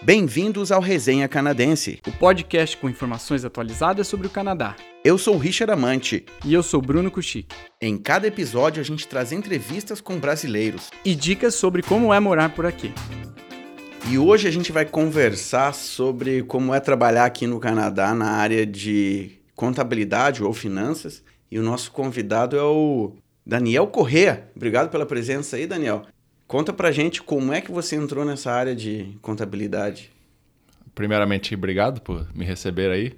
Bem-vindos ao Resenha Canadense. o podcast com informações atualizadas sobre o Canadá. Eu sou o Richard Amante. E eu sou Bruno Kuchik. Em cada episódio a gente traz entrevistas com brasileiros. E dicas sobre como é morar por aqui. E hoje a gente vai conversar sobre como é trabalhar aqui no Canadá na área de contabilidade ou finanças. E o nosso convidado é o Daniel Corrêa. Obrigado pela presença aí, Daniel. Conta pra gente como é que você entrou nessa área de contabilidade. Primeiramente, obrigado por me receber aí.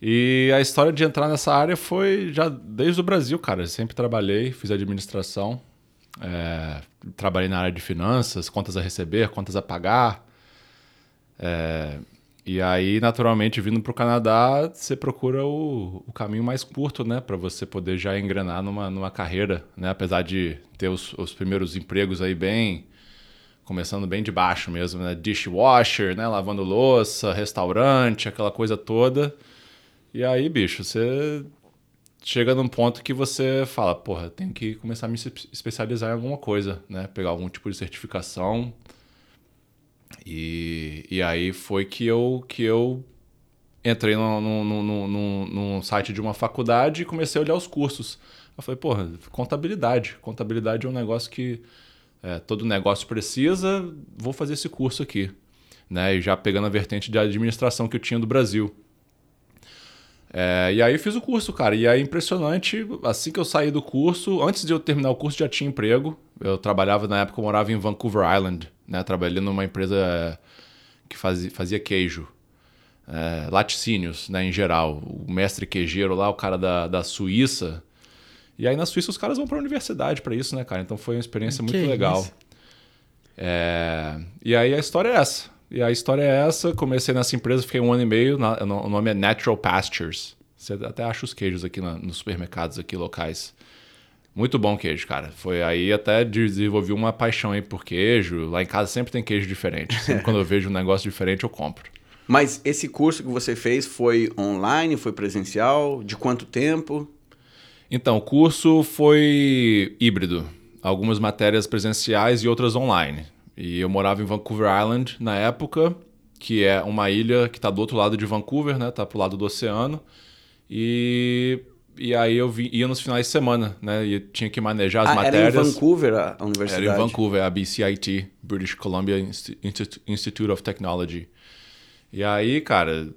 E a história de entrar nessa área foi já desde o Brasil, cara. Eu sempre trabalhei, fiz administração, é, trabalhei na área de finanças, contas a receber, contas a pagar. É, e aí, naturalmente, vindo para o Canadá, você procura o, o caminho mais curto, né? Para você poder já engrenar numa, numa carreira, né? Apesar de ter os, os primeiros empregos aí bem... Começando bem de baixo mesmo, né? Dishwasher, né? Lavando louça, restaurante, aquela coisa toda. E aí, bicho, você chega num ponto que você fala, porra, tenho que começar a me espe- especializar em alguma coisa, né? Pegar algum tipo de certificação. E, e aí foi que eu, que eu entrei no, no, no, no, num site de uma faculdade e comecei a olhar os cursos. Eu falei, porra, contabilidade. Contabilidade é um negócio que é, todo negócio precisa, vou fazer esse curso aqui. Né? E já pegando a vertente de administração que eu tinha do Brasil. É, e aí fiz o curso, cara. E aí impressionante, assim que eu saí do curso, antes de eu terminar o curso já tinha emprego. Eu trabalhava na época, eu morava em Vancouver Island, né? Trabalhei numa empresa é, que fazia, fazia queijo. É, laticínios, né, em geral. O mestre queijeiro lá, o cara da, da Suíça. E aí na Suíça os caras vão pra universidade pra isso, né, cara? Então foi uma experiência Que muito legal. isso. É, E aí a história é essa. E a história é essa. Comecei nessa empresa, fiquei um ano e meio. na- O nome é Natural Pastures. Você até acha os queijos aqui na- nos supermercados aqui locais. Muito bom queijo, cara. Foi aí até desenvolvi uma paixão aí por queijo. Lá em casa sempre tem queijo diferente. Sempre quando eu vejo um negócio diferente, eu compro. Mas esse curso que você fez foi online, foi presencial? De quanto tempo? Então, o curso foi híbrido. Algumas matérias presenciais e outras online. E eu morava em Vancouver Island na época, que é uma ilha que está do outro lado de Vancouver, né? Tá pro lado do oceano. E, e aí eu vi- ia nos finais de semana, né? E tinha que manejar as Ah, era em matérias. Vancouver a a Era universidade? em Vancouver, a BCIT, British Columbia Insti- Institu- Institute of Technology. E aí, cara,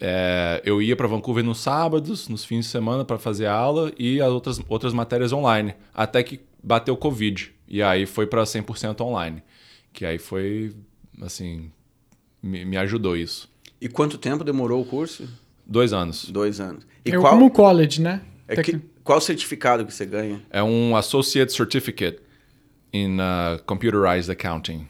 é, eu ia para Vancouver nos sábados, nos fins de semana para fazer aula e as outras, outras matérias online, até que bateu o Covid. E aí foi para 100% online. Que aí foi, assim, me, me ajudou isso. E quanto tempo demorou o curso? Dois anos. Dois anos. E eu qual, como college, né? é que- qual certificado que você ganha? É um Associate Certificate in uh, Computerized Accounting.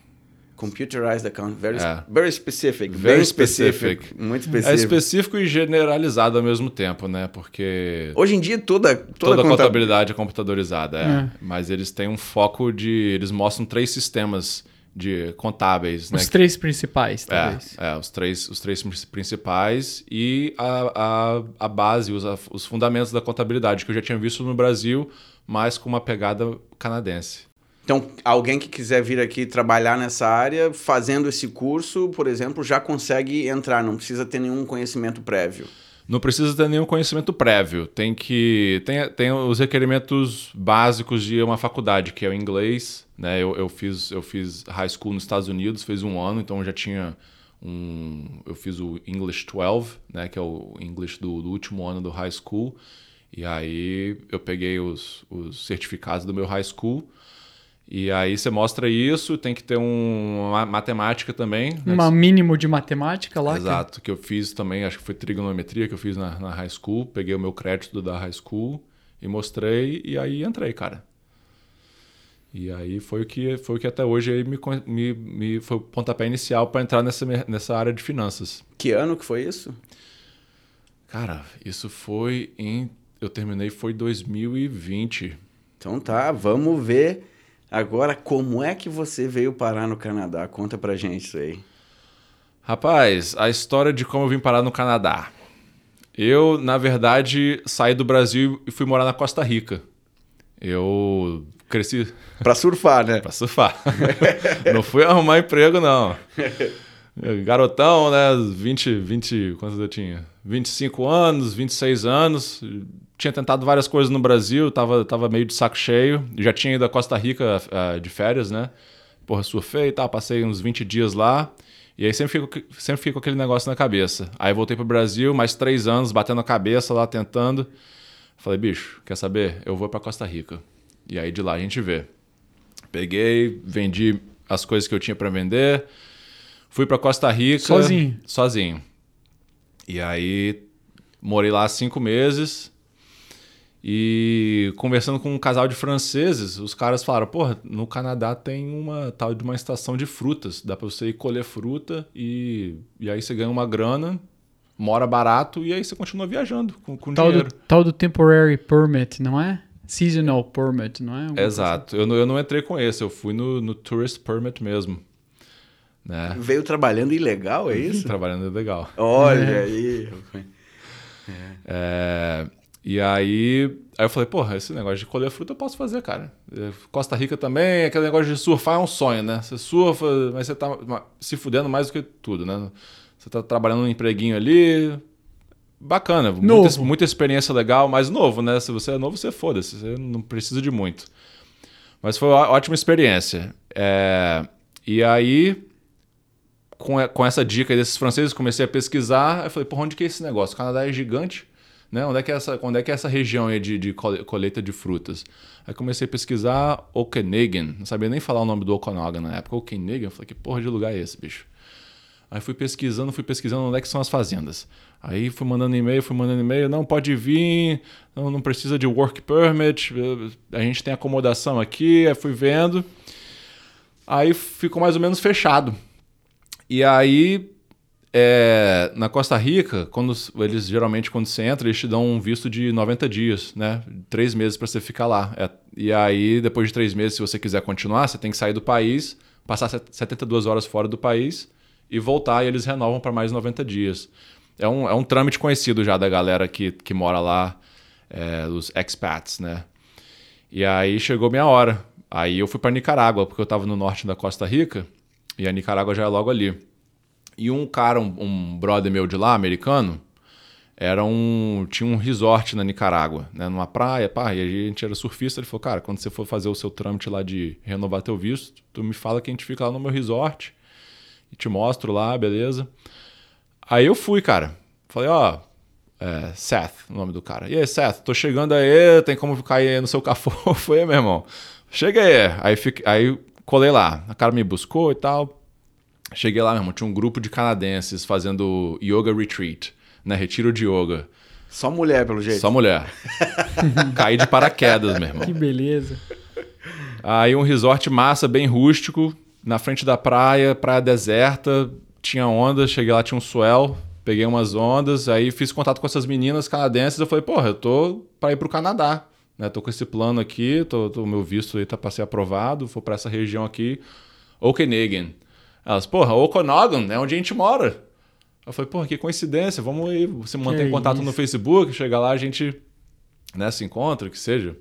Computerized account, very, É. very specific, Very bem específico, specific. muito É específico. específico e generalizado ao mesmo tempo, né? Porque Hoje em dia toda toda, toda conta- contabilidade é computadorizada, é. É. Mas eles têm um foco de. Eles mostram três sistemas de contábeis, né? Os três principais, talvez. É, é, os três, os três principais e a, a, a base, os, os fundamentos da contabilidade, que eu já tinha visto no Brasil, mas com uma pegada canadense. Então, alguém que quiser vir aqui trabalhar nessa área, fazendo esse curso, por exemplo, já consegue entrar, não precisa ter nenhum conhecimento prévio. Não precisa ter nenhum conhecimento prévio. Tem que. Tem, tem os requerimentos básicos de uma faculdade, que é o inglês. Né? Eu, eu, fiz, eu fiz high school nos Estados Unidos, fez um ano, então já tinha um. Eu fiz o English 12, né? Que é o inglês do, do último ano do high school. E aí eu peguei os, os certificados do meu high school. E aí você mostra isso, tem que ter um, uma matemática também. né? Um mínimo de matemática lá. que- Exato, que eu fiz também, acho que foi trigonometria que eu fiz na, na high school. Peguei o meu crédito da high school e mostrei, e aí entrei, cara. E aí foi o que, foi o que até hoje aí me, me, me foi o pontapé inicial para entrar nessa, nessa área de finanças. Que ano que foi isso? Cara, isso foi em. Eu terminei foi 2020. Então tá, vamos ver agora como é que você veio parar no Canadá. Conta pra gente isso aí. Rapaz, a história de como eu vim parar no Canadá. Eu, na verdade, saí do Brasil e fui morar na Costa Rica. Eu cresci. Pra surfar, né? pra surfar. não fui arrumar emprego, não. Garotão, né? 20, 20. Quantos eu tinha? 25 anos, 26 anos. Tinha tentado várias coisas no Brasil, tava, tava meio de saco cheio. Já tinha ido a Costa Rica uh, de férias, né? Porra, surfei e tal, passei uns 20 dias lá. E aí sempre fico, sempre fico aquele negócio na cabeça. Aí voltei pro Brasil, mais três anos, batendo a cabeça lá, tentando. Falei, bicho, quer saber? Eu vou para Costa Rica. E aí de lá a gente vê. Peguei, vendi as coisas que eu tinha para vender, fui para Costa Rica. Sozinho? Sozinho. E aí morei lá cinco meses. E conversando com um casal de franceses, os caras falaram: porra, no Canadá tem uma tal de uma estação de frutas. Dá para você ir colher fruta e, e aí você ganha uma grana, mora barato e aí você continua viajando com, com tal dinheiro. Do, tal do temporary permit, não é? Seasonal permit, não é? Alguma Exato. Eu não, eu não entrei com esse, eu fui no, no tourist permit mesmo. Né? Veio trabalhando ilegal, é isso? Trabalhando legal. Olha é. aí. É, e aí, aí eu falei, porra, esse negócio de colher fruta eu posso fazer, cara. Costa Rica também, aquele negócio de surfar é um sonho, né? Você surfa, mas você tá se fudendo mais do que tudo, né? Você tá trabalhando um empreguinho ali. Bacana, muita, muita, experiência legal, mas novo, né? Se você é novo, você foda-se, você não precisa de muito. Mas foi uma ótima experiência. É, e aí, com, com essa dica desses franceses, comecei a pesquisar. Eu falei, porra, onde que é esse negócio? O Canadá é gigante. Né? Onde, é que é essa, onde é que é essa região aí de, de colheita de frutas? Aí comecei a pesquisar Okanagan. Não sabia nem falar o nome do Okanagan na época. Okanagan. Falei, que porra de lugar é esse, bicho? Aí fui pesquisando, fui pesquisando onde é que são as fazendas. Aí fui mandando e-mail, fui mandando e-mail. Não, pode vir, não, não precisa de work permit, a gente tem acomodação aqui. Aí fui vendo. Aí ficou mais ou menos fechado. E aí é, na Costa Rica, quando eles geralmente quando você entra, eles te dão um visto de 90 dias, né? Três meses para você ficar lá. É, e aí, depois de três meses, se você quiser continuar, você tem que sair do país, passar 72 horas fora do país e voltar, e eles renovam para mais 90 dias. É um, é um trâmite conhecido já da galera que, que mora lá, é, expats, né? E aí chegou minha hora. Aí eu fui para Nicarágua, porque eu estava no norte da Costa Rica, e a Nicarágua já é logo ali. E um cara, um, um, brother meu de lá, americano, era um tinha um resort na Nicarágua, né, numa praia, pá, e a gente era surfista, ele falou: "Cara, quando você for fazer o seu trâmite lá de renovar teu visto, tu me fala que a gente fica lá no meu resort e te mostro lá, beleza?" Aí eu fui, cara. Falei: "Ó, é, Seth, o nome do cara. E aí, Seth, tô chegando aí, tem como cair no seu cafofo foi, meu irmão. Chega aí. Aí, fiquei, aí colei lá. A cara me buscou e tal. Cheguei lá, meu irmão, tinha um grupo de canadenses fazendo yoga retreat, né? Retiro de yoga. Só mulher, pelo jeito. Só mulher. Caí de paraquedas, meu irmão. Que beleza. Aí um resort massa, bem rústico, na frente da praia, praia deserta, tinha ondas, cheguei lá, tinha um swell, peguei umas ondas, aí fiz contato com essas meninas canadenses, eu falei, porra, eu tô para ir pro Canadá, né? Tô com esse plano aqui, tô, tô meu visto aí tá para ser aprovado, vou para essa região aqui, Okanagan. Elas, porra, Okanagan é onde a gente mora. Eu falei, porra, que coincidência, vamos aí, você mantém contato isso? no Facebook, chega lá, a gente né, se encontra, que seja.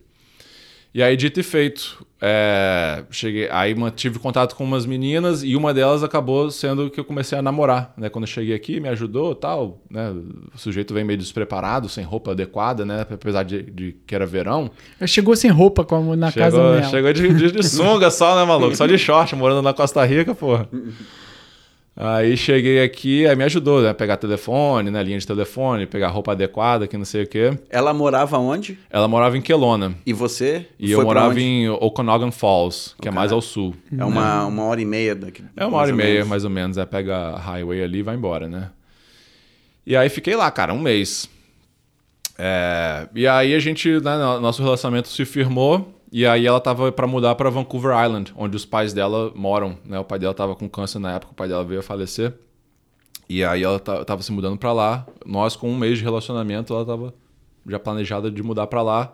E aí, dito e feito, é, cheguei, aí mantive contato com umas meninas e uma delas acabou sendo que eu comecei a namorar, né? Quando eu cheguei aqui, me ajudou tal, né? O sujeito vem meio despreparado, sem roupa adequada, né? Apesar de, de que era verão. Chegou sem roupa como na chegou, casa dela. Chegou de, de, de sunga só, né, maluco? Só de short, morando na Costa Rica, porra. Aí cheguei aqui, aí me ajudou, né? Pegar telefone, né? Linha de telefone, pegar roupa adequada, que não sei o quê. Ela morava onde? Ela morava em Kelowna. E você? E eu morava em Okanagan Falls, que é mais ao sul. É uma, uma hora e meia daqui. É uma hora e meia, menos. mais ou menos. É, pega a highway ali e vai embora, né? E aí fiquei lá, cara, um mês. É... E aí a gente, né, nosso relacionamento se firmou. E aí ela tava para mudar para Vancouver Island, onde os pais dela moram, né? O pai dela tava com câncer na época, o pai dela veio a falecer. E aí ela tava se mudando para lá. Nós com um mês de relacionamento, ela tava já planejada de mudar para lá.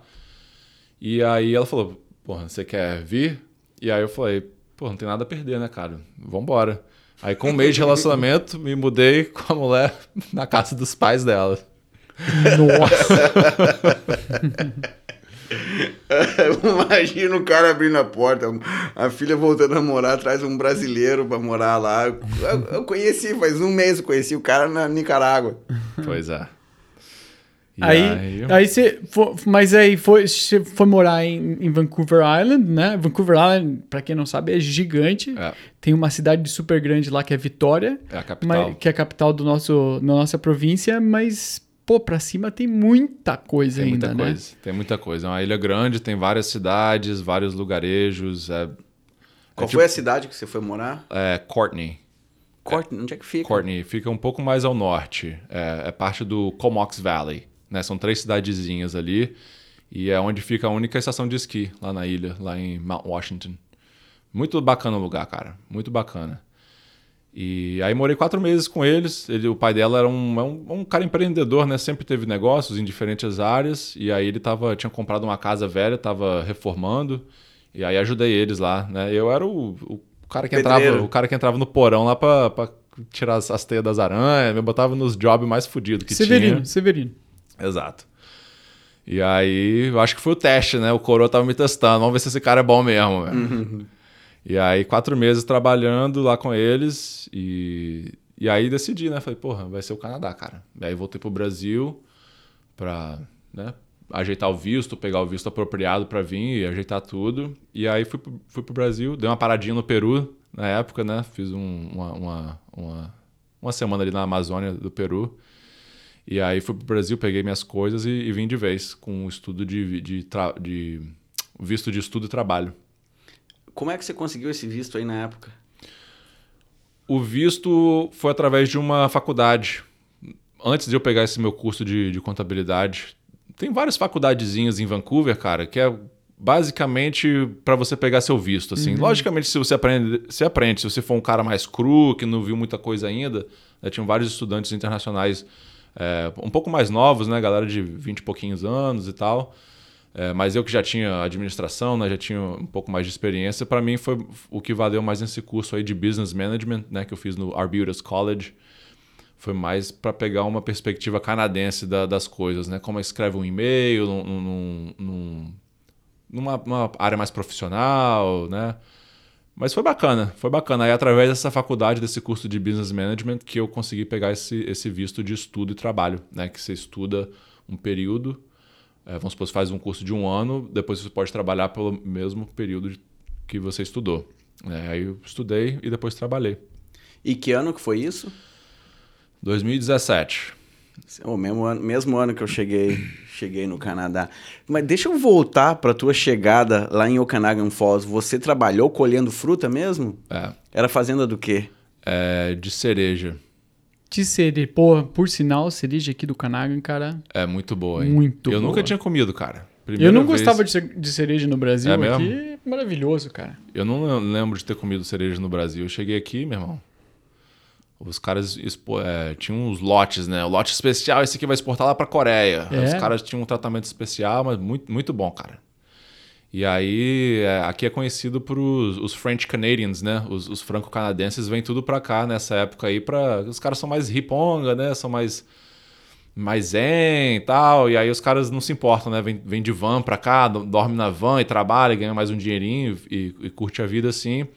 E aí ela falou: "Porra, você quer vir?" E aí eu falei: "Pô, não tem nada a perder, né, cara? Vambora." Aí com um mês de relacionamento, me mudei com a mulher na casa dos pais dela. Nossa. Imagina o cara abrindo a porta, a filha voltando a morar, traz um brasileiro pra morar lá. Eu, eu conheci, faz um mês eu conheci o cara na Nicarágua. Pois é. E Aí, aí você, fo- mas aí foi, você foi morar em, em Vancouver Island, né? Vancouver Island, pra quem não sabe, é gigante. É. Tem uma cidade super grande lá que é Vitória, É a capital. mas- que é a capital do nosso, da nossa província, mas pô, pra cima tem muita coisa Tem ainda, muita né? coisa. Tem muita coisa. É uma ilha grande, tem várias cidades, vários lugarejos. É, Qual É foi a cidade que você foi morar? é Courtney. Courtney, onde é que fica? Courtney fica um pouco mais ao norte. É, é parte do Comox Valley. Né? São três cidadezinhas ali. E é onde fica a única estação de esqui lá na ilha, lá em Mount Washington. Muito bacana o lugar, cara. Muito bacana. E aí morei quatro meses com eles. Ele, o pai dela era um, é um, um cara empreendedor, né? Sempre teve negócios em diferentes áreas. E aí ele tava, tinha comprado uma casa velha, tava reformando. E aí ajudei eles lá, né? Eu era o, o cara que entrava, o cara que entrava no porão lá pra, pra tirar as, as teias das aranhas, me botava nos jobs mais fodidos que Severino, tinha. Severino. Exato. E aí, eu acho que foi o teste, né? O coroa tava me testando. Vamos ver se esse cara é bom mesmo. velho. E aí, quatro meses trabalhando lá com eles. E, e aí decidi, né? Falei, porra, vai ser o Canadá, cara. E aí voltei pro Brasil pra né, ajeitar o visto, pegar o visto apropriado pra vir e ajeitar tudo. E aí fui, pro- fui pro Brasil, dei uma paradinha no Peru na época, né? Fiz um- uma, uma, uma, uma semana ali na Amazônia do Peru. E aí fui pro Brasil, peguei minhas coisas e, e vim de vez com o estudo de, de, de visto de estudo e trabalho. Como é que você conseguiu esse visto aí na época? O visto foi através de uma faculdade. Antes de eu pegar esse meu curso de, de contabilidade, tem várias faculdadezinhas em Vancouver, cara, que é basicamente para você pegar seu visto. Assim, logicamente, se você aprende, você aprende. Se você for um cara mais cru, que não viu muita coisa ainda, né, tinham vários estudantes internacionais é, um pouco mais novos, né, galera de 20 e pouquinhos anos e tal. É, mas eu que já tinha administração, né, já tinha um pouco mais de experiência, para mim foi o que valeu mais nesse curso aí de business management, né, que eu fiz no Arbutus College. Foi mais para pegar uma perspectiva canadense da- das coisas, né, como escreve um e-mail num, num- num- numa, numa área mais profissional, né. Mas foi bacana, foi bacana. Aí através dessa faculdade, desse curso de business management, que eu consegui pegar esse, esse visto de estudo e trabalho, né, que você estuda um período é, vamos supor, você faz um curso de um ano, depois você pode trabalhar pelo mesmo período que você estudou. É, aí eu estudei e depois trabalhei. E que ano que foi isso? 2017. O mesmo ano, mesmo ano que eu cheguei, cheguei no Canadá. Mas deixa eu voltar para tua chegada lá em Okanagan Falls. Você trabalhou colhendo fruta mesmo? É, Era fazenda do quê? é, de cereja. De cereja, pô, por sinal, cereja aqui do Canagan, cara. É muito boa, hein? Muito Eu boa. nunca tinha comido, cara. eu Primeira não vez- gostava de, ce- de cereja no Brasil É mesmo? aqui. Maravilhoso, cara. Eu não lembro de ter comido cereja no Brasil. Eu cheguei aqui, meu irmão. Os caras expo- é, tinham uns lotes, né? O lote especial, esse aqui vai exportar lá pra Coreia. É? Os caras tinham um tratamento especial, mas muito, muito bom, cara. E aí, é, aqui é conhecido por os, os French Canadians, né? Os, os franco-canadenses vêm tudo pra cá nessa época aí. Pra, os caras são mais riponga, né? São mais mais zen e tal. E aí os caras não se importam, né? Vem, vem de van pra cá, do- dorme na van e trabalha, ganha mais um dinheirinho e, e curte a vida assim.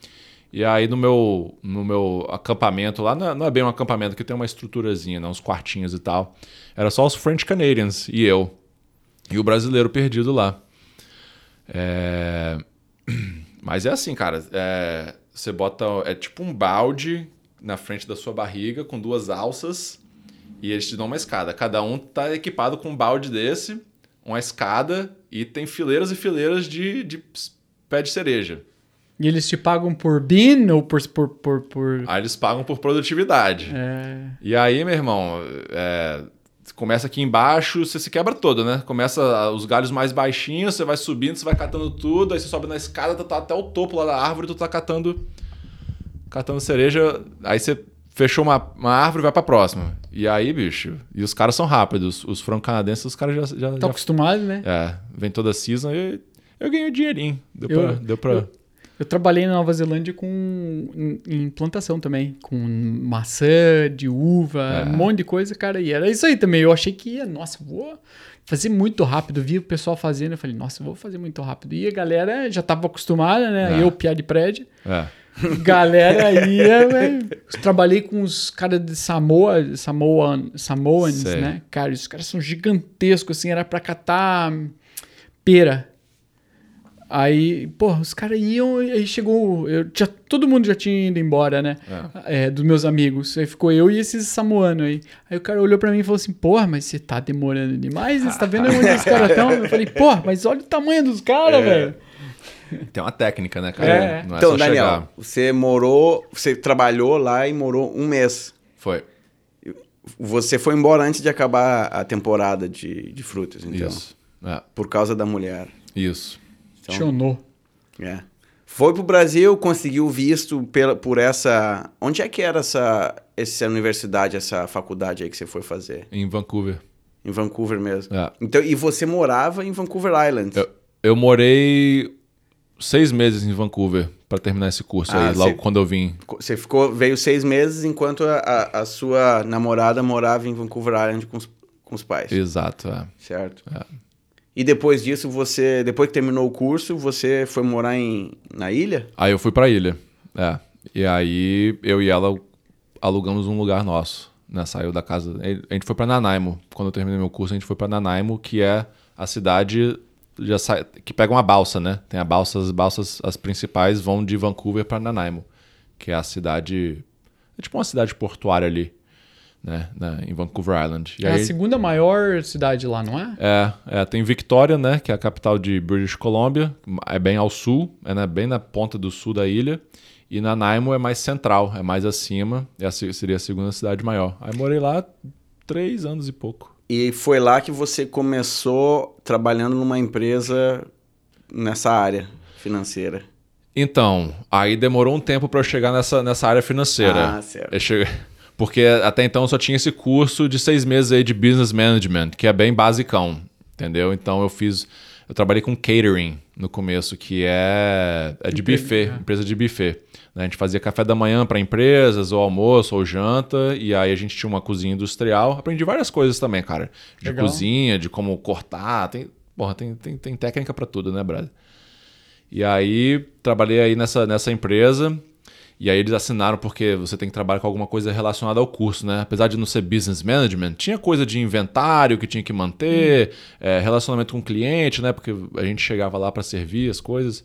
E aí no meu, no meu acampamento lá, não é, não é bem um acampamento, que tem uma estruturazinha, né? uns quartinhos e tal. Era só os French Canadians e eu. E o brasileiro perdido lá. É... Mas é assim, cara. é, Você bota. É tipo um balde na frente da sua barriga com duas alças e eles te dão uma escada. Cada um tá equipado com um balde desse, uma escada e tem fileiras e fileiras de, de pé de cereja. E eles te pagam por bin ou por. por, por, por... Aí eles pagam por produtividade. É, E aí, meu irmão, é, começa aqui embaixo, você se quebra todo, né? Começa os galhos mais baixinhos, você vai subindo, você vai catando tudo, aí você sobe na escada, tu tá até o topo lá da árvore, tu tá catando, catando cereja, aí você fechou uma, uma árvore e vai pra próxima. E aí, bicho, e os caras são rápidos, os franco-canadenses, os caras já... já, tá já acostumado, né? é, vem toda a season e eu ganhei um dinheirinho. Deu Eu- pra... Deu pra... eu- Eu trabalhei na Nova Zelândia com em, em plantação também, com maçã, de uva, É. um monte de coisa, cara. E era isso aí também. Eu achei que ia, nossa, vou fazer muito rápido. Vi o pessoal fazendo, eu falei, nossa, vou fazer muito rápido. E a galera já tava acostumada, né? É. Eu, piá de prédio. É. Galera ia, velho. Trabalhei com os caras de Samoa, Samoan, Samoans, Sei. né? Cara, os caras são gigantescos, assim, era pra catar pera. Aí, pô, os caras iam e aí chegou. Eu, tinha, todo mundo já tinha ido embora, né? É, dos meus amigos. Aí ficou eu e esses samoanos aí. Aí o cara olhou pra mim e falou assim: Porra, mas você tá demorando demais? Você tá vendo onde os caras estão? Eu falei: Porra, mas olha o tamanho dos caras, velho. Tem uma técnica, né, cara? É. Não é então, só Daniel, chegar. você morou, você trabalhou lá e morou um mês. Foi. Você foi embora antes de acabar a temporada de, de frutas, então. Isso. É. Por causa da mulher. Isso. Então, Chonou. é. Foi pro Brasil, conseguiu visto pela, por essa. Onde é que era essa, essa universidade, essa faculdade aí que você foi fazer? Em Vancouver. Em Vancouver mesmo. É. Então, e você morava em Vancouver Island. Eu, eu morei seis meses em Vancouver para terminar esse curso Ah, aí, logo você- quando eu vim. Você ficou, veio seis meses enquanto a, a, a sua namorada morava em Vancouver Island com os, com os pais. Exato. é. Certo. É. E depois disso, você, depois que terminou o curso, você foi morar em, na ilha? Aí eu fui pra ilha. É. E aí eu e ela alugamos um lugar nosso. Né? Saiu da casa. A gente foi pra Nanaimo. Quando eu terminei meu curso, a gente foi pra Nanaimo, que é a cidade já que pega uma balsa, né? Tem a balsa, as balsas, as principais vão de Vancouver pra Nanaimo, que é a cidade. É tipo uma cidade portuária ali, né? Na- em Vancouver Island. E É a aí- segunda maior cidade lá, não é? é, é, tem Victoria, né, que é a capital de British Columbia, é bem ao sul, é né, bem na ponta do sul da ilha. E Nanaimo é mais central, é mais acima, é a se- seria a segunda cidade maior. Aí morei lá três anos e pouco. E foi lá que você começou trabalhando numa empresa nessa área financeira. Então, aí demorou um tempo para eu chegar nessa, nessa área financeira. Ah, certo. Eu cheguei- Porque até então eu só tinha esse curso de seis meses aí de business management, que é bem basicão, entendeu? Então eu fiz, eu trabalhei com catering no começo, que é, é de buffet, é. empresa de buffet. né? A gente fazia café da manhã para empresas, ou almoço, ou janta, e aí a gente tinha uma cozinha industrial. Aprendi várias coisas também, cara. De Legal. cozinha, de como cortar, tem, porra, tem, tem, tem técnica para tudo, né, brother? E aí trabalhei aí nessa, nessa empresa. E aí eles assinaram porque você tem que trabalhar com alguma coisa relacionada ao curso, né? Apesar de não ser business management, tinha coisa de inventário que tinha que manter, é, relacionamento com o cliente, né? Porque a gente chegava lá para servir as coisas.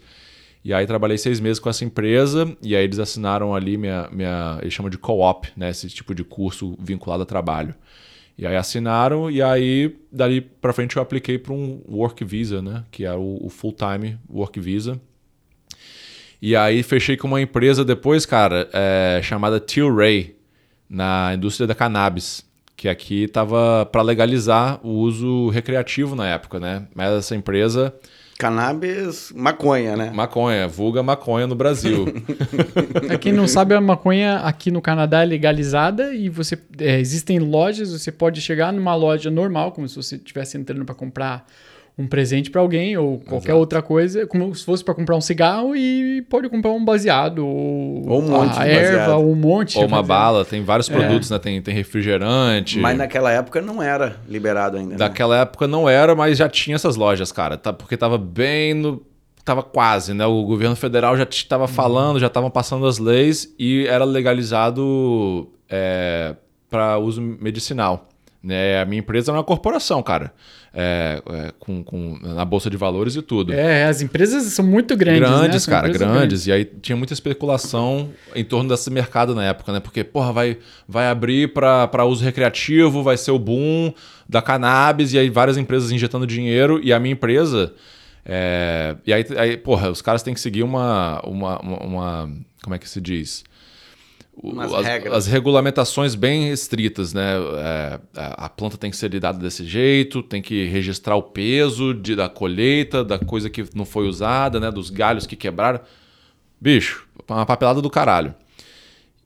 E aí trabalhei seis meses com essa empresa e aí eles assinaram ali minha, minha eles chamam de co-op, né? Esse tipo de curso vinculado a trabalho. E aí assinaram e aí dali para frente eu apliquei para um work visa, né? Que é o, o full time work visa. E aí fechei com uma empresa depois, cara, é, chamada Tilray, na indústria da cannabis, que aqui estava para legalizar o uso recreativo na época, né? Mas essa empresa, Cannabis, maconha, né? maconha, vulga maconha no Brasil. Pra quem não sabe, a maconha aqui no Canadá é legalizada e você é, existem lojas, você pode chegar numa loja normal, como se você estivesse entrando para comprar um presente para alguém ou qualquer Exato. outra coisa, como se fosse para comprar um cigarro e pode comprar um baseado ou, Ou um monte a de erva, baseado. ou um monte. Ou uma de- bala, tem vários produtos, né? Tem, tem refrigerante. Mas naquela época não era liberado ainda. né? Daquela época não era, mas já tinha essas lojas, cara. Tá, porque tava bem no. Tava quase, né? O governo federal já estava falando, já estavam passando as leis e era legalizado para uso medicinal. Né? A minha empresa era uma corporação, cara. É, é, com, com, na Bolsa de Valores e tudo. É, as empresas são muito grandes. né? Grandes, São cara, empresas grandes. E aí tinha muita especulação em torno desse mercado na época, né? Porque, porra, vai, vai abrir para uso recreativo, vai ser o boom da cannabis, e aí várias empresas injetando dinheiro, e a minha empresa. é, e aí, aí, porra, os caras têm que seguir uma. uma, uma, uma- como é que se diz? As, as regulamentações bem restritas, né? É, a a planta tem que ser lidada desse jeito, tem que registrar o peso de, da colheita, da coisa que não foi usada, né? Dos galhos que quebraram. Bicho, uma papelada do caralho.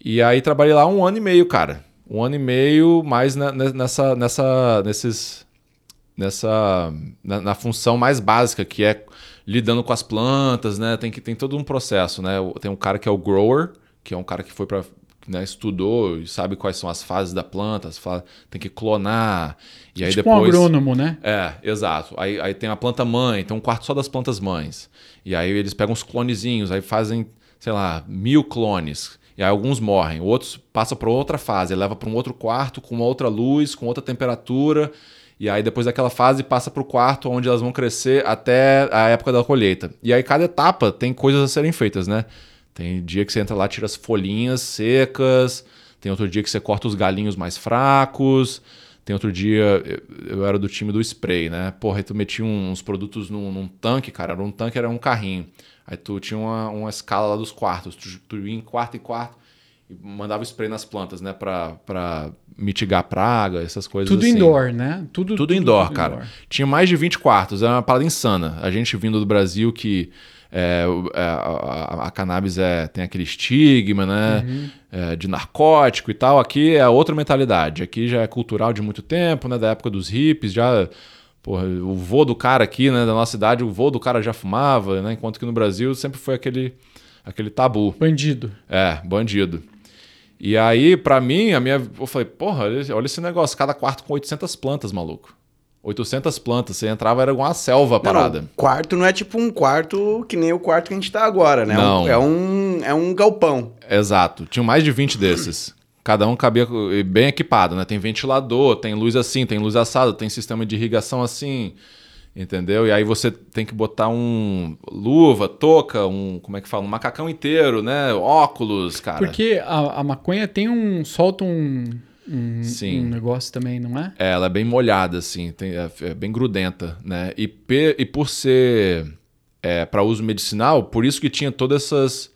E aí trabalhei lá um ano e meio, cara. Um ano e meio mais na- nessa, nessa, nesses, nessa, na, na função mais básica, que é lidando com as plantas, né? Tem, que, tem todo um processo, né? Tem um cara que é o grower, que é um cara que foi para né, estudou e sabe quais são as fases da planta, as tem que clonar. E aí tipo depois... um agrônomo, né? É, exato. Aí, aí tem a planta mãe, tem um quarto só das plantas mães. E aí eles pegam os clonezinhos, aí fazem, sei lá, mil clones. E aí alguns morrem, outros passam para outra fase, leva para um outro quarto com uma outra luz, com outra temperatura. E aí depois daquela fase passa para o quarto onde elas vão crescer até a época da colheita. E aí cada etapa tem coisas a serem feitas, né? Tem dia que você entra lá, tira as folhinhas secas, tem outro dia que você corta os galinhos mais fracos, tem outro dia, eu era do time do spray, né? Porra, aí tu metia uns produtos num, num tanque, cara, era um tanque, era um carrinho. Aí tu tinha uma, uma escala lá dos quartos, tu, tu ia em quarto em quarto e mandava spray nas plantas, né? Pra, pra mitigar praga, essas coisas Tudo assim. indoor, né? Tudo, tudo indoor, tudo cara. Indoor. Tinha mais de 20 quartos, era uma parada insana. A gente vindo do Brasil que é, é, a, a, cannabis é, tem aquele estigma, né? Uhum. É, de narcótico e tal. Aqui é outra mentalidade. Aqui já é cultural de muito tempo, né? Da época dos hippies, já. Porra, o vô do cara aqui, né? Da nossa cidade, o vô do cara já fumava, né? Enquanto que no Brasil sempre foi aquele, aquele tabu. Bandido. É, bandido. E aí, para mim, a minha. Eu falei, porra, olha esse negócio, cada quarto com 800 plantas, maluco. 800 plantas. Você entrava, era uma selva a parada. Não, quarto não é tipo um quarto que nem o quarto que a gente tá agora, né? Não. É um, é um galpão. Exato. Tinha mais de 20 desses. Cada um cabia bem equipado, né? Tem ventilador, tem luz assim, tem luz assada, tem sistema de irrigação assim, entendeu? E aí você tem que botar um luva, touca, um, como é que fala? Um macacão inteiro, né? Óculos, cara. Porque a, a maconha tem um... solta um um, Sim. um negócio também, não é? é? Ela é bem molhada, assim, tem, é, é bem grudenta, né? E, pe, e por ser é, para uso medicinal, por isso que tinha todas essas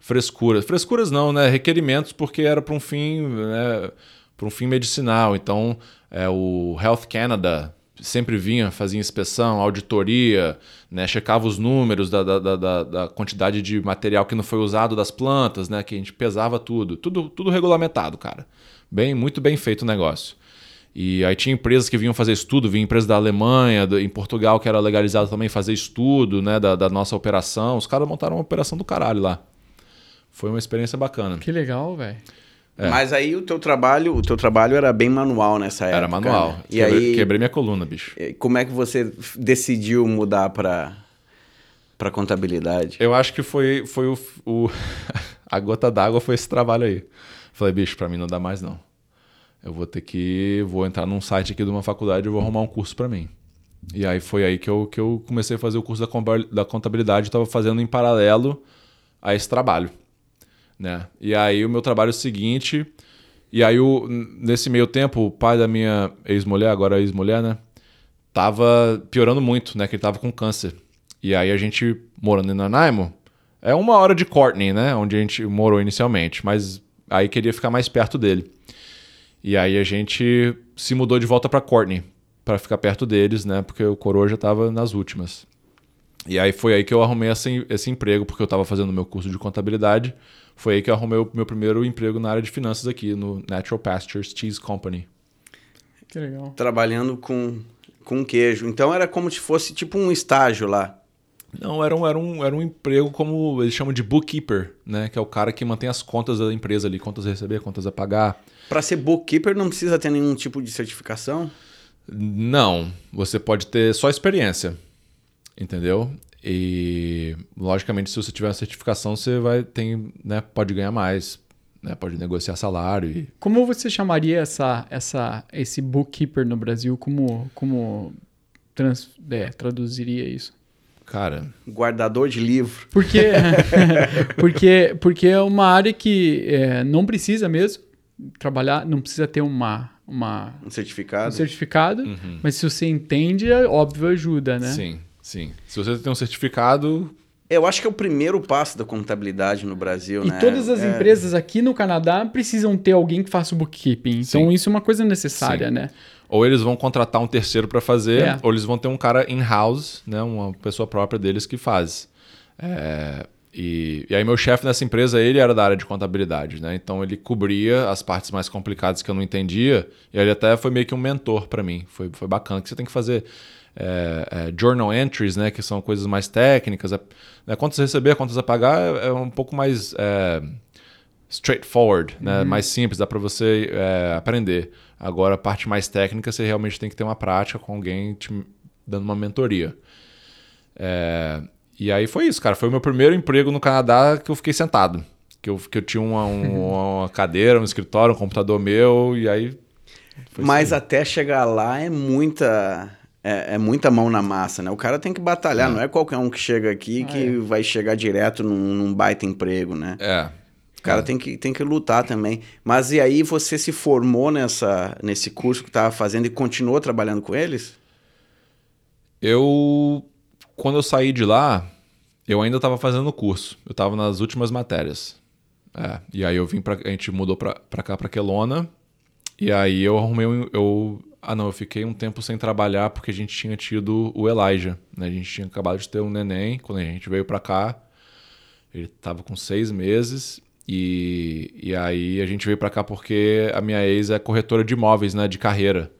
frescuras. Frescuras não, né? Requerimentos, porque era para um fim, né? para um fim medicinal. Então, é, o Health Canada sempre vinha, fazia inspeção, auditoria, né, checava os números da, da, da, da, quantidade de material que não foi usado das plantas, né, que a gente pesava tudo. Tudo, tudo regulamentado, cara. Bem, muito bem feito o negócio. E aí tinha empresas que vinham fazer estudo, vinha empresa da Alemanha, do, em Portugal, que era legalizado também fazer estudo né, da, da nossa operação. Os caras montaram uma operação do caralho lá. Foi uma experiência bacana. Que legal, velho. É. Mas aí o teu trabalho, o teu trabalho era bem manual nessa época. Era manual. Né? E quebrei, aí quebrei minha coluna, bicho. Como é que você decidiu mudar para para contabilidade? Eu acho que foi foi o, o a gota d'água foi esse trabalho aí. Falei, bicho, para mim não dá mais não. Eu vou ter que. Vou entrar num site aqui de uma faculdade e vou arrumar um curso para mim. E aí foi aí que eu, que eu comecei a fazer o curso da contabilidade, estava fazendo em paralelo a esse trabalho. Né? E aí o meu trabalho seguinte. E aí, o, nesse meio tempo, o pai da minha ex-mulher, agora ex-mulher, né? Tava piorando muito, né? Que ele tava com câncer. E aí a gente, morando em Nanaimo, é uma hora de Courtney, né? Onde a gente morou inicialmente. Mas aí queria ficar mais perto dele. E aí a gente se mudou de volta para Courtney, para ficar perto deles, né? Porque o coroa já estava nas últimas. E aí foi aí que eu arrumei esse, esse emprego, porque eu estava fazendo meu curso de contabilidade. Foi aí que eu arrumei o meu primeiro emprego na área de finanças aqui, no Natural Pastures Cheese Company. Que legal. Trabalhando com, com queijo. Então era como se fosse tipo um estágio lá. Não, era um, era, um, era um emprego como eles chamam de bookkeeper, né? Que é o cara que mantém as contas da empresa ali, contas a receber, contas a pagar. Para ser bookkeeper não precisa ter nenhum tipo de certificação? Não, você pode ter só experiência, entendeu? E logicamente se você tiver uma certificação você vai tem, né, pode ganhar mais, né, pode negociar salário. E... Como você chamaria essa, essa, esse bookkeeper no Brasil? Como, como trans, é, traduziria isso? Cara. Guardador de livro. Porque, porque, porque é uma área que é, não precisa mesmo trabalhar, não precisa ter uma. uma um certificado. Um certificado, uhum. mas se você entende, é óbvio ajuda, né? Sim, sim. Se você tem um certificado, eu acho que é o primeiro passo da contabilidade no Brasil, e né? E todas as é... empresas aqui no Canadá precisam ter alguém que faça o bookkeeping. Então, Sim. isso é uma coisa necessária, Sim. né? Ou eles vão contratar um terceiro para fazer, é. ou eles vão ter um cara in-house, né? uma pessoa própria deles que faz. É, e, e, aí meu chefe nessa empresa, ele era da área de contabilidade, né? Então ele cobria as partes mais complicadas que eu não entendia, e ele até foi meio que um mentor para mim. Foi, foi bacana, que você tem que fazer é, é, journal entries, né? Que são coisas mais técnicas. É, né, contas a receber, contas a pagar é, é um pouco mais... É, straightforward, né? mais simples, dá para você é, aprender. Agora, a parte mais técnica, você realmente tem que ter uma prática com alguém te dando uma mentoria. E aí foi isso, cara. Foi o meu primeiro emprego no Canadá que eu fiquei sentado. Que eu, que eu tinha uma, uma cadeira, um escritório, um computador meu, e aí. Mas até chegar lá é muita. É, é, muita mão na massa, né? O cara tem que batalhar, é. não é qualquer um que chega aqui ah, que é. vai chegar direto num, num, baita emprego, né? É. O cara é. tem, que, tem que lutar também. Mas e aí você se formou nessa, nesse curso que estava fazendo e continuou trabalhando com eles? Eu quando eu saí de lá, eu ainda estava fazendo o curso. Eu estava nas últimas matérias. É, e aí eu vim para a gente mudou para cá para Quelona. E aí eu arrumei um, eu ah não, eu fiquei um tempo sem trabalhar porque a gente tinha tido o Elijah, né? A gente tinha acabado de ter um neném quando a gente veio para cá. Ele estava com seis meses e, e aí a gente veio para cá porque a minha ex é corretora de imóveis, né? De carreira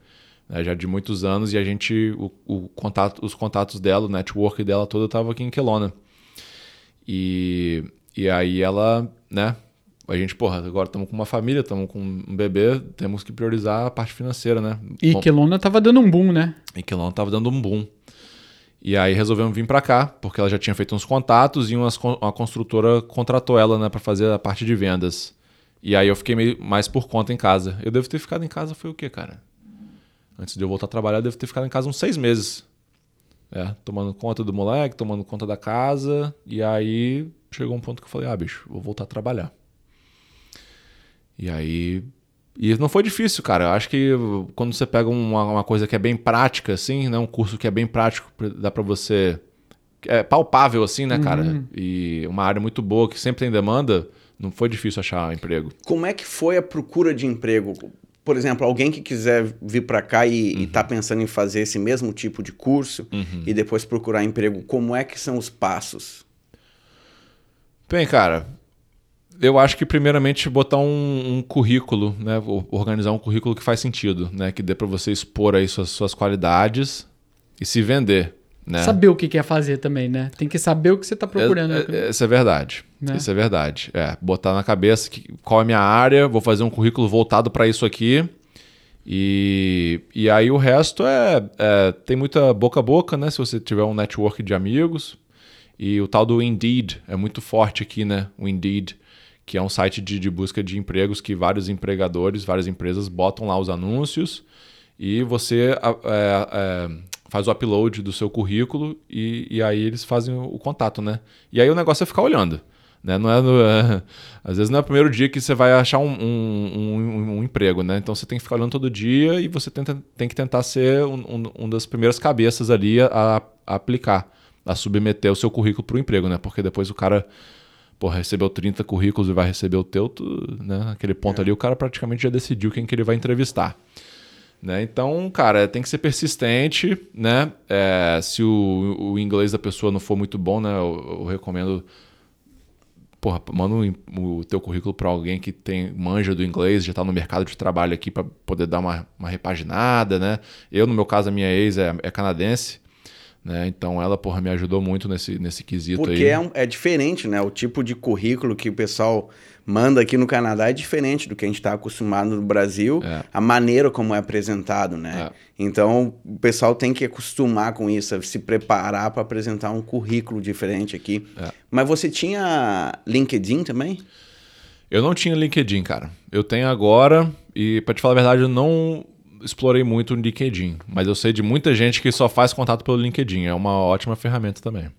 né, já de muitos anos, e a gente, o, o, contato, os contatos dela, o network dela todo estava aqui em Kelowna. E, e aí ela, né, a gente, porra, agora estamos com uma família, estamos com um bebê, temos que priorizar a parte financeira, né? E Bom, Kelowna tava dando um boom, né? E Kelowna tava dando um boom. E aí resolvemos vir para cá, porque ela já tinha feito uns contatos e umas, uma construtora contratou ela, né, para fazer a parte de vendas. E aí eu fiquei meio mais por conta em casa. Eu devo ter ficado em casa foi o quê, cara? Antes de eu voltar a trabalhar, eu devo ter ficado em casa uns seis meses. É, tomando conta do moleque, tomando conta da casa. E aí chegou um ponto que eu falei: ah, bicho, vou voltar a trabalhar. E aí. E não foi difícil, cara. Eu acho que quando você pega uma, uma coisa que é bem prática, assim, né? Um curso que é bem prático, dá para você. É palpável, assim, né, cara? Uhum. E uma área muito boa que sempre tem demanda. Não foi difícil achar emprego. Como é que foi a procura de emprego? por exemplo, alguém que quiser vir para cá e uhum. está pensando em fazer esse mesmo tipo de curso uhum. e depois procurar emprego, como é que são os passos? Bem, cara, eu acho que primeiramente botar um, um, currículo, né, organizar um currículo que faz sentido, né, que dê para você expor aí suas, suas qualidades e se vender. Né? Saber o que quer fazer também, né? Tem que saber o que você está procurando. É, é, isso é verdade. Né? Isso é verdade. É, botar na cabeça que, qual é a minha área, vou fazer um currículo voltado para isso aqui. E, e aí o resto é, é, Tem muita boca a boca, né? Se você tiver um network de amigos. E o tal do Indeed é muito forte aqui, né? O Indeed, que é um site de, de busca de empregos que vários empregadores, várias empresas botam lá os anúncios e você é, é, faz o upload do seu currículo e, e aí eles fazem o, o, contato, né? E aí o negócio é ficar olhando. Né? Não é, no, é, às vezes não é o primeiro dia que você vai achar um, um, um, um, emprego, né? Então você tem que ficar olhando todo dia e você tenta, tem que tentar ser um, das primeiras cabeças ali a, a, aplicar, a submeter o seu currículo para o emprego, né? Porque depois o cara pô, recebeu 30 currículos e vai receber o teu, tu, né? Naquele ponto é. ali o cara praticamente já decidiu quem que ele vai entrevistar. Né? Então, cara, tem que ser persistente, né? É, se o, o, inglês da pessoa não for muito bom, né? Eu, eu recomendo, porra, manda o, o teu currículo para alguém que tem manja do inglês, já está no mercado de trabalho aqui para poder dar uma, uma repaginada, né? Eu, no meu caso, a minha ex é, é canadense, né? Então ela, porra, me ajudou muito nesse, nesse quesito Porque aí. Porque é, é diferente, né? O tipo de currículo que o pessoal manda aqui no Canadá é diferente do que a gente está acostumado no Brasil, é. a maneira como é apresentado, né? É. Então, o pessoal tem que acostumar com isso, se preparar para apresentar um currículo diferente aqui. É. Mas você tinha LinkedIn também? Eu não tinha LinkedIn, cara. Eu tenho agora e, para te falar a verdade, eu não explorei muito o LinkedIn, mas eu sei de muita gente que só faz contato pelo LinkedIn. É uma ótima ferramenta também.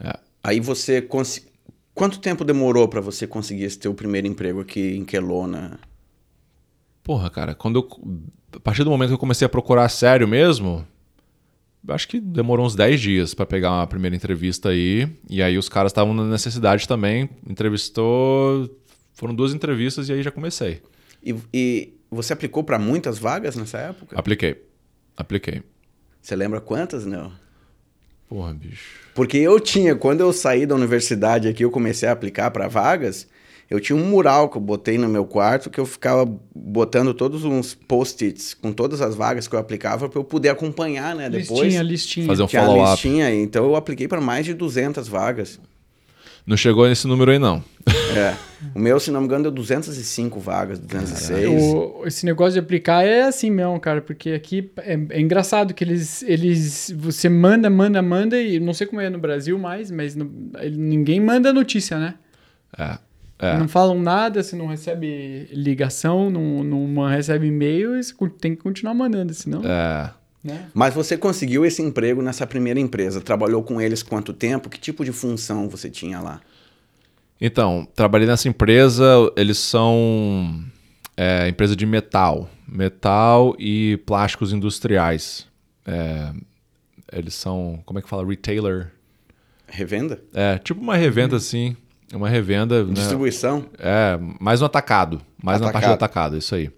É. Aí você conseguiu Quanto tempo demorou para você conseguir esse teu primeiro emprego aqui em Kelowna? Porra, cara, quando eu, a partir do momento que eu comecei a procurar sério mesmo, acho que demorou uns 10 dias para pegar uma primeira entrevista aí. E aí os caras estavam na necessidade também. Entrevistou. Foram duas entrevistas e aí já comecei. E, e você aplicou para muitas vagas nessa época? Apliquei. Apliquei. Você lembra quantas, não? Porra, bicho. Porque eu tinha, quando eu saí da universidade aqui, eu comecei a aplicar para vagas, eu tinha um mural que eu botei no meu quarto que eu ficava botando todos uns post-its com todas as vagas que eu aplicava para eu poder acompanhar, né, depois. Listinha, listinha. Fazer um follow-up. listinha, então eu apliquei para mais de 200 vagas. Não chegou nesse número aí, não. É. O meu, se não me engano, deu 205 vagas, 206. O- esse negócio de aplicar é assim mesmo, cara, porque aqui é, é engraçado que eles, eles. Você manda, manda, manda, e não sei como é no Brasil mais, mas no- ele- ninguém manda notícia, né? É. É. Não falam nada, você não recebe ligação, não, não recebe e-mail, e você tem que continuar mandando, senão. É. Né? Mas você conseguiu esse emprego nessa primeira empresa. Trabalhou com eles quanto tempo? Que tipo de função você tinha lá? Então, trabalhei nessa empresa, eles são é, empresa de metal. Metal e plásticos industriais. É, eles são, como é que fala? Retailer. Revenda? É, tipo uma revenda assim. Uma revenda. né? Distribuição? É, mais no atacado. Mais na parte do atacado, isso aí.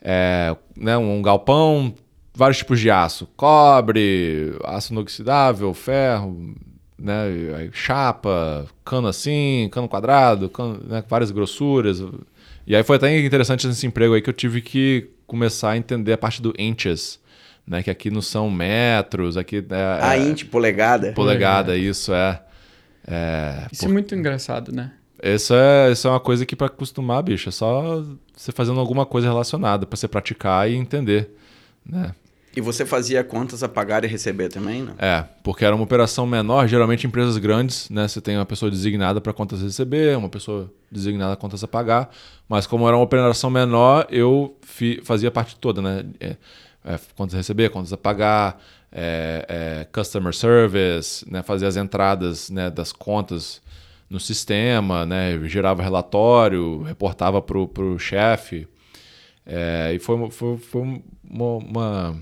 É, né, um galpão, vários tipos de aço. Cobre, aço inoxidável, ferro, né, chapa, cano assim, cano quadrado, cano, né, várias grossuras. E aí foi até interessante nesse emprego aí que eu tive que começar a entender a parte do inches, né, que aqui não são metros, aqui é, A é int polegada? polegada, isso é. É, Isso é muito engraçado, né? isso é, isso é uma coisa que para acostumar, bicho, é só você fazendo alguma coisa relacionada para você praticar e entender, né? E você fazia contas a pagar e receber também, não? É, porque era uma operação menor, geralmente em empresas grandes, né? Você tem uma pessoa designada para contas a receber, uma pessoa designada contas a pagar, mas como era uma operação menor, eu fi- fazia parte toda, né? É, é, contas a receber, contas a pagar, é, é, customer service, né? Fazia as entradas né, das contas no sistema, né? Gerava relatório, reportava pro, pro chefe. É, e foi, foi, foi uma, uma-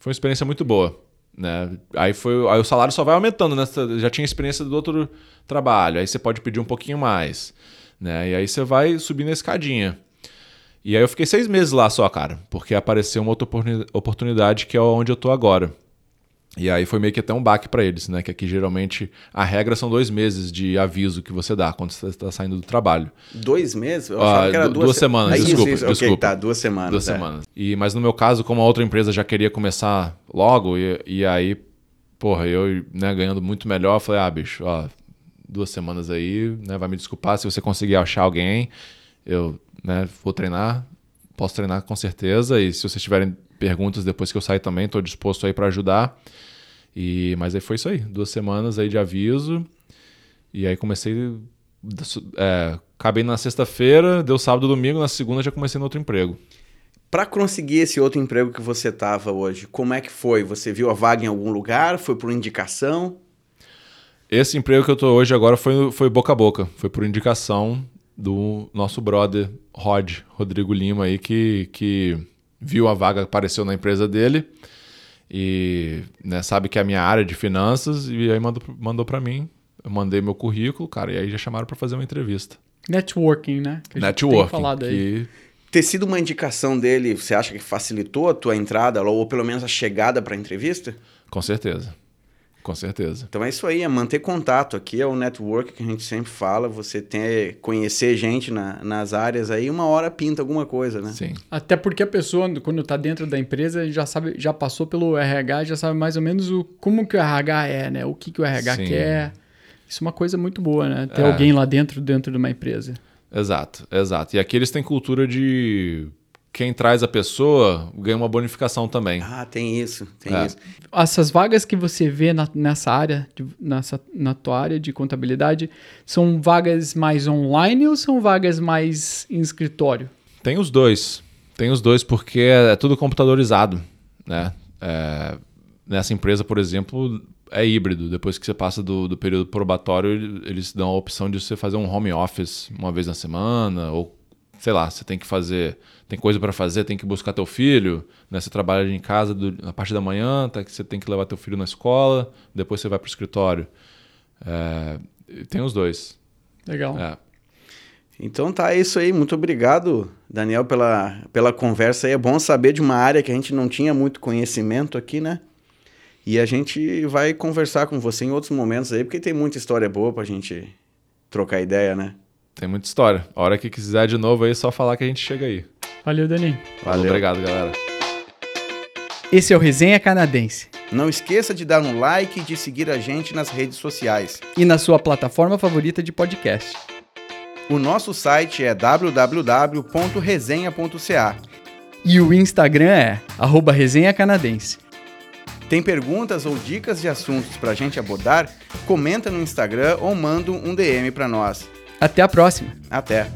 foi uma experiência muito boa. Né? Aí, foi, aí o salário só vai aumentando, né? Já tinha experiência do outro trabalho, aí você pode pedir um pouquinho mais. Né? E aí você vai subindo a escadinha. E aí eu fiquei seis meses lá só, cara, porque apareceu uma outra oportuni- oportunidade que é onde eu tô agora. E aí foi meio que até um baque para eles, né? Que aqui geralmente a regra são dois meses de aviso que você dá quando você está saindo do trabalho. Dois meses? Eu Ah, que era du- duas, duas se- semanas, Ah, isso, desculpa, isso, desculpa. tá, duas semanas. Duas é. semanas. E, mas no meu caso, como a outra empresa já queria começar logo, e, e aí, porra, eu né, ganhando muito melhor, eu falei, ah, bicho, ó, duas semanas aí, né, vai me desculpar se você conseguir achar alguém, eu né, vou treinar, posso treinar com certeza, e se vocês tiverem perguntas depois que eu sair também, estou disposto aí para ajudar. E, mas aí foi isso aí, duas semanas aí de aviso, e aí comecei, é, acabei na sexta-feira, deu sábado domingo, na segunda já comecei no outro emprego. Pra conseguir esse outro emprego que você tava hoje, como é que foi? Você viu a vaga em algum lugar? Foi por indicação? Esse emprego que eu tô hoje agora foi, foi boca a boca. Foi por indicação do nosso brother Rod, Rodrigo Lima aí, que, que viu a vaga que apareceu na empresa dele e né, sabe que é a minha área de finanças e aí mandou, mandou para mim. Eu mandei meu currículo, cara, e aí já chamaram para fazer uma entrevista. Networking, né? Que a gente tem Networking. falado aí. que- Ter sido uma indicação dele, você acha que facilitou a tua entrada, ou pelo menos a chegada pra entrevista? com certeza. Com certeza. Então é isso aí, é manter contato. Aqui é o network que a gente sempre fala, você ter, conhecer gente na- nas áreas aí, uma hora pinta alguma coisa, né? Sim. Até porque a pessoa, quando tá dentro da empresa, já sabe, já passou pelo RH, já sabe mais ou menos o, como que o RH é, né? O que, que o RH Sim. quer. Isso é uma coisa muito boa, né? Ter É. alguém lá dentro, dentro de uma empresa. Exato, exato. E aqui eles têm cultura de quem traz a pessoa ganha uma bonificação também. Ah, tem isso, tem É. isso. Essas vagas que você vê na- nessa área, de- nessa, na tua área de contabilidade, são vagas mais online ou são vagas mais em escritório? Tem os dois. Tem os dois porque é, é tudo computadorizado, né? É, nessa empresa, por exemplo, é híbrido. Depois que você passa do, do período probatório, eles dão a opção de você fazer um home office uma vez na semana ou sei lá, você tem que fazer, tem coisa para fazer, tem que buscar teu filho, né? Você trabalha em casa do- na parte da manhã, tá, que você tem que levar teu filho na escola, depois você vai pro escritório. É, tem os dois. Legal. É. Então tá, é isso aí. Muito obrigado, Daniel, pela, pela conversa aí. É bom saber de uma área que a gente não tinha muito conhecimento aqui, né? E a gente vai conversar com você em outros momentos aí, porque tem muita história boa pra gente trocar ideia, né? Tem muita história. A hora que quiser de novo aí, é só falar que a gente chega aí. Valeu, Dani. Valeu. Obrigado, galera. Esse é o Resenha Canadense. Não esqueça de dar um like e de seguir a gente nas redes sociais. E na sua plataforma favorita de podcast. O nosso site é www.resenha.ca. E o Instagram é arroba resenha canadense. Tem perguntas ou dicas de assuntos para a gente abordar? Comenta no Instagram ou manda um DM para nós. Até a próxima. Até!